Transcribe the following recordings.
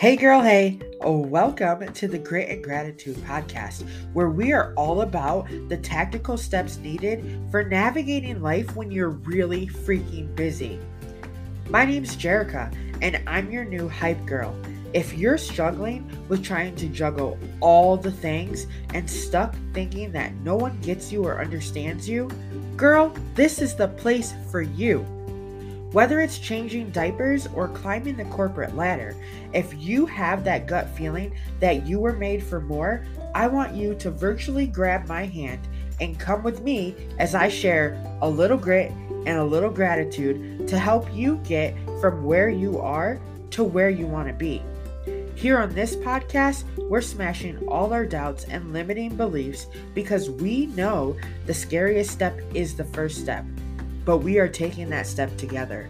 Hey, girl, hey. Oh, welcome to the Grit and Gratitude podcast, where we are all about the tactical steps needed for navigating life when you're really freaking busy. My name's Jerica, and I'm your new hype girl. If you're struggling with trying to juggle all the things and stuck thinking that no one gets you or understands you, girl, this is the place for you. Whether it's changing diapers or climbing the corporate ladder, if you have that gut feeling that you were made for more, I want you to virtually grab my hand and come with me as I share a little grit and a little gratitude to help you get from where you are to where you want to be. Here on this podcast, we're smashing all our doubts and limiting beliefs because we know the scariest step is the first step but we are taking that step together.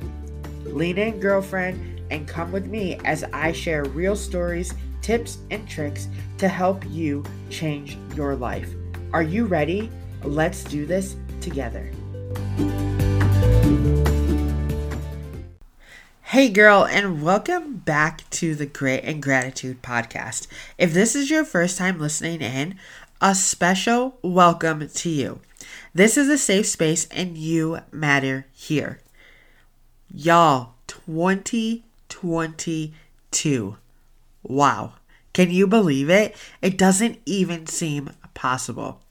Lean in, girlfriend, and come with me as I share real stories, tips, and tricks to help you change your life. Are you ready? Let's do this together. Hey, girl, and welcome back to the Grit and Gratitude podcast. If this is your first time listening in, a special welcome to you. This is a safe space and you matter here. Y'all, 2022. Wow. Can you believe it? It doesn't even seem possible.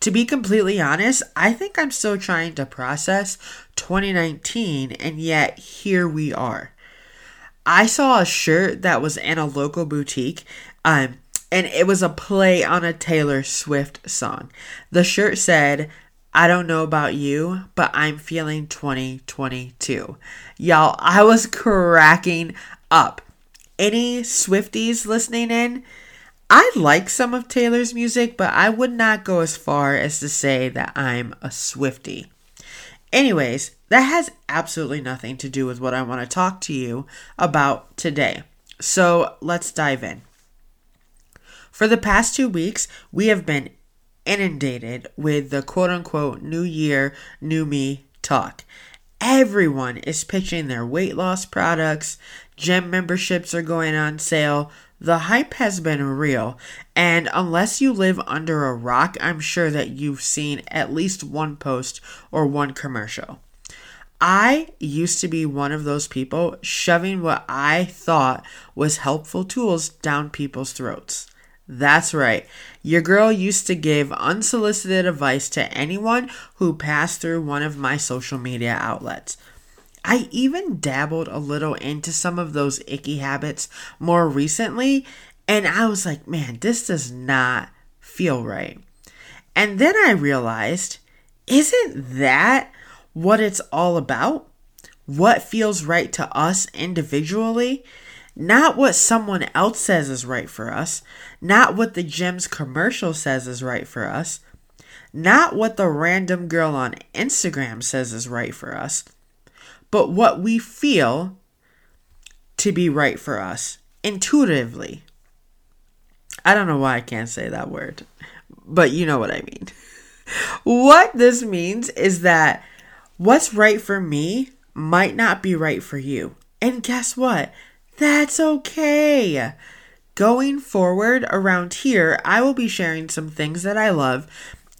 To be completely honest, I think I'm still trying to process 2019, and yet here we are. I saw a shirt that was in a local boutique, um, and it was a play on a Taylor Swift song. The shirt said, I don't know about you, but I'm feeling 2022. Y'all, I was cracking up. Any Swifties listening in? I like some of Taylor's music, but I would not go as far as to say that I'm a Swiftie. Anyways, that has absolutely nothing to do with what I want to talk to you about today. So let's dive in. For the past two weeks, we have been inundated with the quote unquote new year, new me talk. Everyone is pitching their weight loss products, gym memberships are going on sale. The hype has been real, and unless you live under a rock, I'm sure that you've seen at least one post or one commercial. I used to be one of those people shoving what I thought was helpful tools down people's throats. That's right. Your girl used to give unsolicited advice to anyone who passed through one of my social media outlets. I even dabbled a little into some of those icky habits more recently, and I was like, man, this does not feel right. And then I realized, isn't that what it's all about? What feels right to us individually? Not what someone else says is right for us, not what the gym's commercial says is right for us, not what the random girl on Instagram says is right for us, but what we feel to be right for us intuitively. I don't know why I can't say that word, but you know what I mean. what this means is that what's right for me might not be right for you. And guess what? That's okay. Going forward around here, I will be sharing some things that I love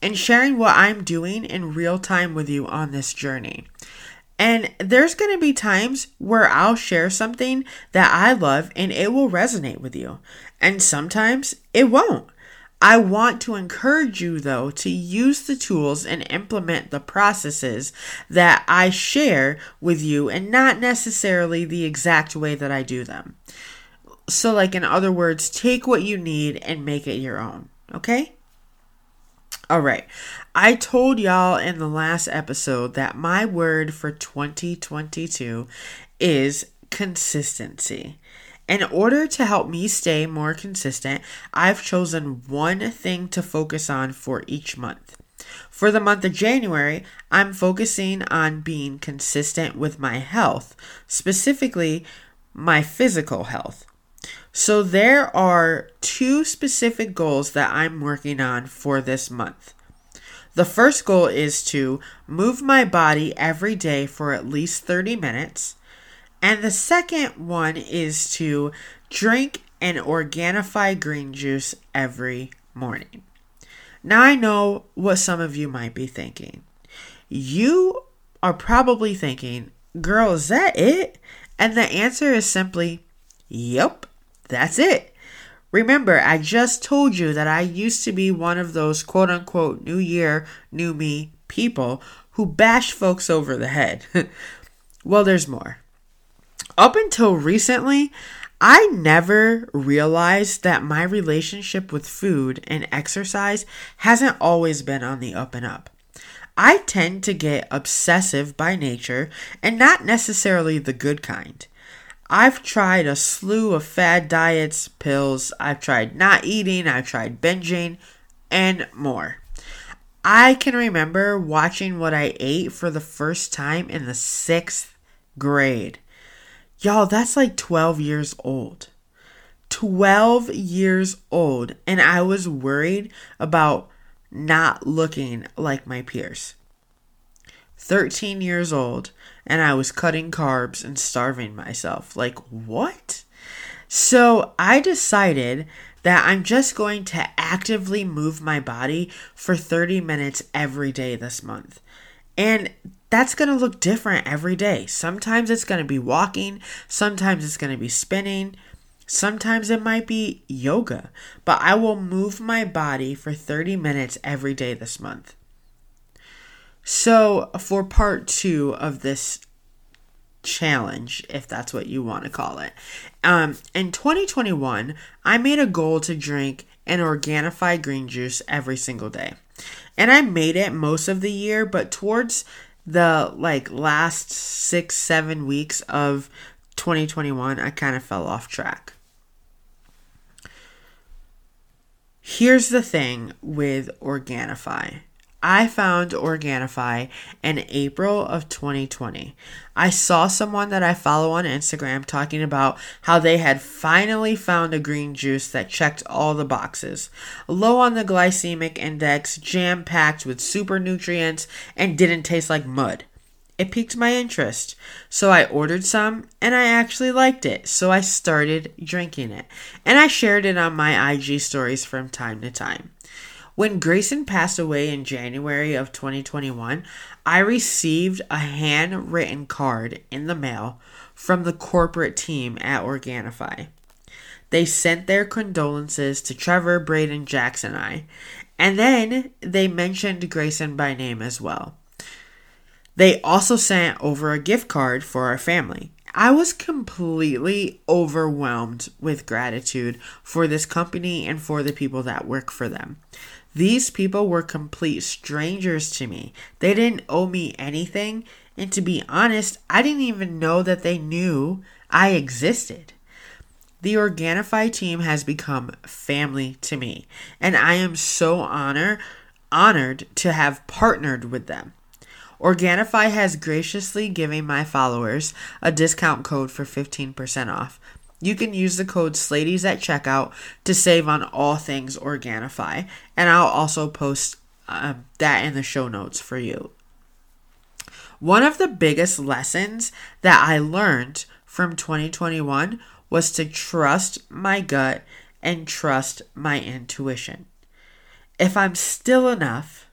and sharing what I'm doing in real time with you on this journey. And there's going to be times where I'll share something that I love and it will resonate with you. And sometimes it won't. I want to encourage you, though, to use the tools and implement the processes that I share with you and not necessarily the exact way that I do them. So, like, in other words, take what you need and make it your own, okay? All right. I told y'all in the last episode that my word for 2022 is consistency. In order to help me stay more consistent, I've chosen one thing to focus on for each month. For the month of January, I'm focusing on being consistent with my health, specifically my physical health. So there are two specific goals that I'm working on for this month. The first goal is to move my body every day for at least 30 minutes. And the second one is to drink an Organifi green juice every morning. Now, I know what some of you might be thinking. You are probably thinking, girl, is that it? And the answer is simply, yep, that's it. Remember, I just told you that I used to be one of those quote unquote new year, new me people who bash folks over the head. well, there's more. Up until recently, I never realized that my relationship with food and exercise hasn't always been on the up and up. I tend to get obsessive by nature and not necessarily the good kind. I've tried a slew of fad diets, pills, I've tried not eating, I've tried binging, and more. I can remember watching what I ate for the first time in the sixth grade. Y'all, that's like 12 years old. 12 years old, and I was worried about not looking like my peers. 13 years old, and I was cutting carbs and starving myself. Like, what? So I decided that I'm just going to actively move my body for 30 minutes every day this month. And that's going to look different every day. Sometimes it's going to be walking, sometimes it's going to be spinning, sometimes it might be yoga. But I will move my body for 30 minutes every day this month. So, for part two of this challenge, if that's what you want to call it, um, in 2021, I made a goal to drink an Organifi green juice every single day. And I made it most of the year, but towards the like last six, seven weeks of 2021, I kind of fell off track. Here's the thing with Organifi. I found Organifi in April of 2020. I saw someone that I follow on Instagram talking about how they had finally found a green juice that checked all the boxes. Low on the glycemic index, jam packed with super nutrients, and didn't taste like mud. It piqued my interest, so I ordered some and I actually liked it, so I started drinking it. And I shared it on my IG stories from time to time. When Grayson passed away in January of 2021, I received a handwritten card in the mail from the corporate team at Organifi. They sent their condolences to Trevor, Braden, Jackson, and I, and then they mentioned Grayson by name as well. They also sent over a gift card for our family. I was completely overwhelmed with gratitude for this company and for the people that work for them. These people were complete strangers to me. They didn't owe me anything, and to be honest, I didn't even know that they knew I existed. The Organifi team has become family to me, and I am so honor, honored to have partnered with them. Organifi has graciously given my followers a discount code for 15% off. You can use the code SLADIES at checkout to save on all things Organifi. And I'll also post uh, that in the show notes for you. One of the biggest lessons that I learned from 2021 was to trust my gut and trust my intuition. If I'm still enough,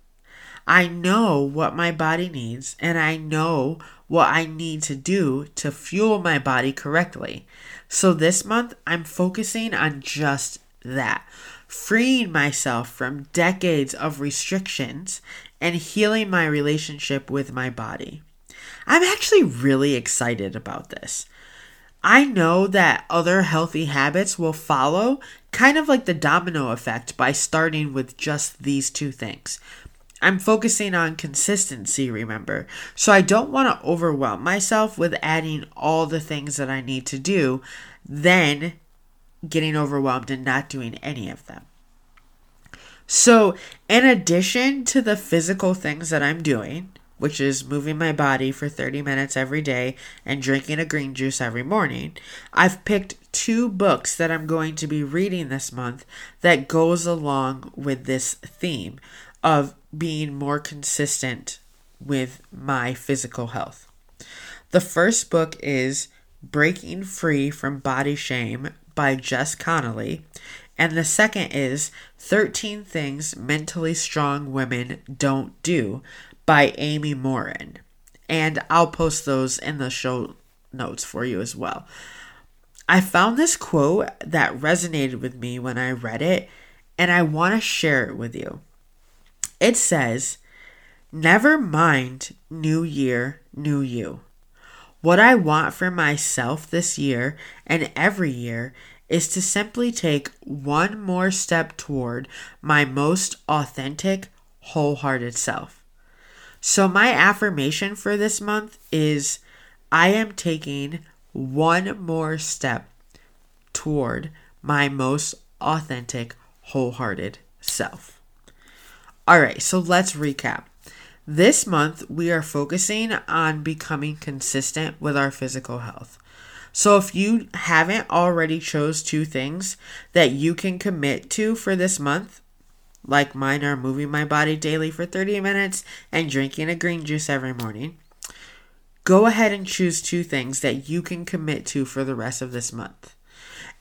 I know what my body needs and I know what I need to do to fuel my body correctly. So this month, I'm focusing on just that freeing myself from decades of restrictions and healing my relationship with my body. I'm actually really excited about this. I know that other healthy habits will follow, kind of like the domino effect, by starting with just these two things. I'm focusing on consistency, remember. So I don't want to overwhelm myself with adding all the things that I need to do, then getting overwhelmed and not doing any of them. So, in addition to the physical things that I'm doing, which is moving my body for 30 minutes every day and drinking a green juice every morning, I've picked two books that I'm going to be reading this month that goes along with this theme of being more consistent with my physical health. The first book is Breaking Free from Body Shame by Jess Connolly. And the second is 13 Things Mentally Strong Women Don't Do by Amy Morin. And I'll post those in the show notes for you as well. I found this quote that resonated with me when I read it, and I want to share it with you. It says, Never mind, new year, new you. What I want for myself this year and every year is to simply take one more step toward my most authentic, wholehearted self. So, my affirmation for this month is I am taking one more step toward my most authentic, wholehearted self. All right, so let's recap. This month, we are focusing on becoming consistent with our physical health. So if you haven't already chose two things that you can commit to for this month, like mine are moving my body daily for 30 minutes and drinking a green juice every morning, go ahead and choose two things that you can commit to for the rest of this month.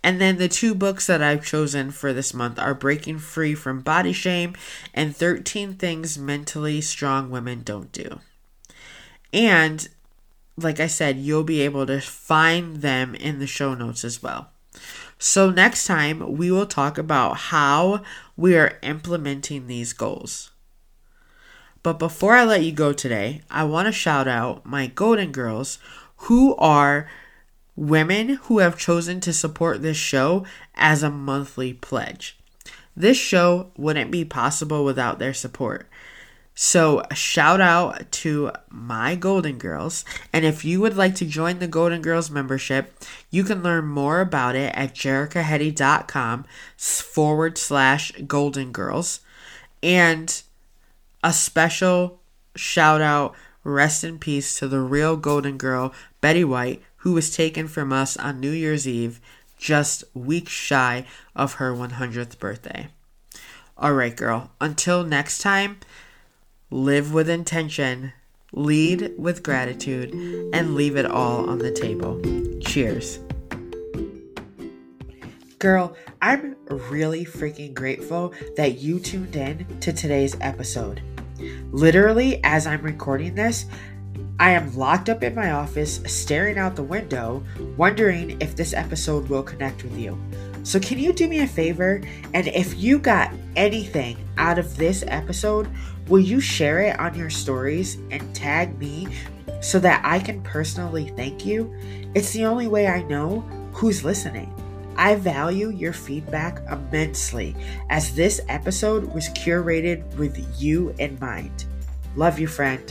And then the two books that I've chosen for this month are Breaking Free from Body Shame and 13 Things Mentally Strong Women Don't Do. And like I said, you'll be able to find them in the show notes as well. So, next time we will talk about how we are implementing these goals. But before I let you go today, I want to shout out my Golden Girls who are women who have chosen to support this show as a monthly pledge. This show wouldn't be possible without their support. So, shout out to my Golden Girls. And if you would like to join the Golden Girls membership, you can learn more about it at jericaheddy.com forward slash Golden Girls. And a special shout out, rest in peace to the real Golden Girl, Betty White, who was taken from us on New Year's Eve, just weeks shy of her 100th birthday. All right, girl. Until next time, live with intention, lead with gratitude, and leave it all on the table. Cheers. Girl, I'm really freaking grateful that you tuned in to today's episode. Literally, as I'm recording this, I am locked up in my office, staring out the window, wondering if this episode will connect with you. So, can you do me a favor? And if you got anything out of this episode, will you share it on your stories and tag me so that I can personally thank you? It's the only way I know who's listening. I value your feedback immensely as this episode was curated with you in mind. Love you, friend.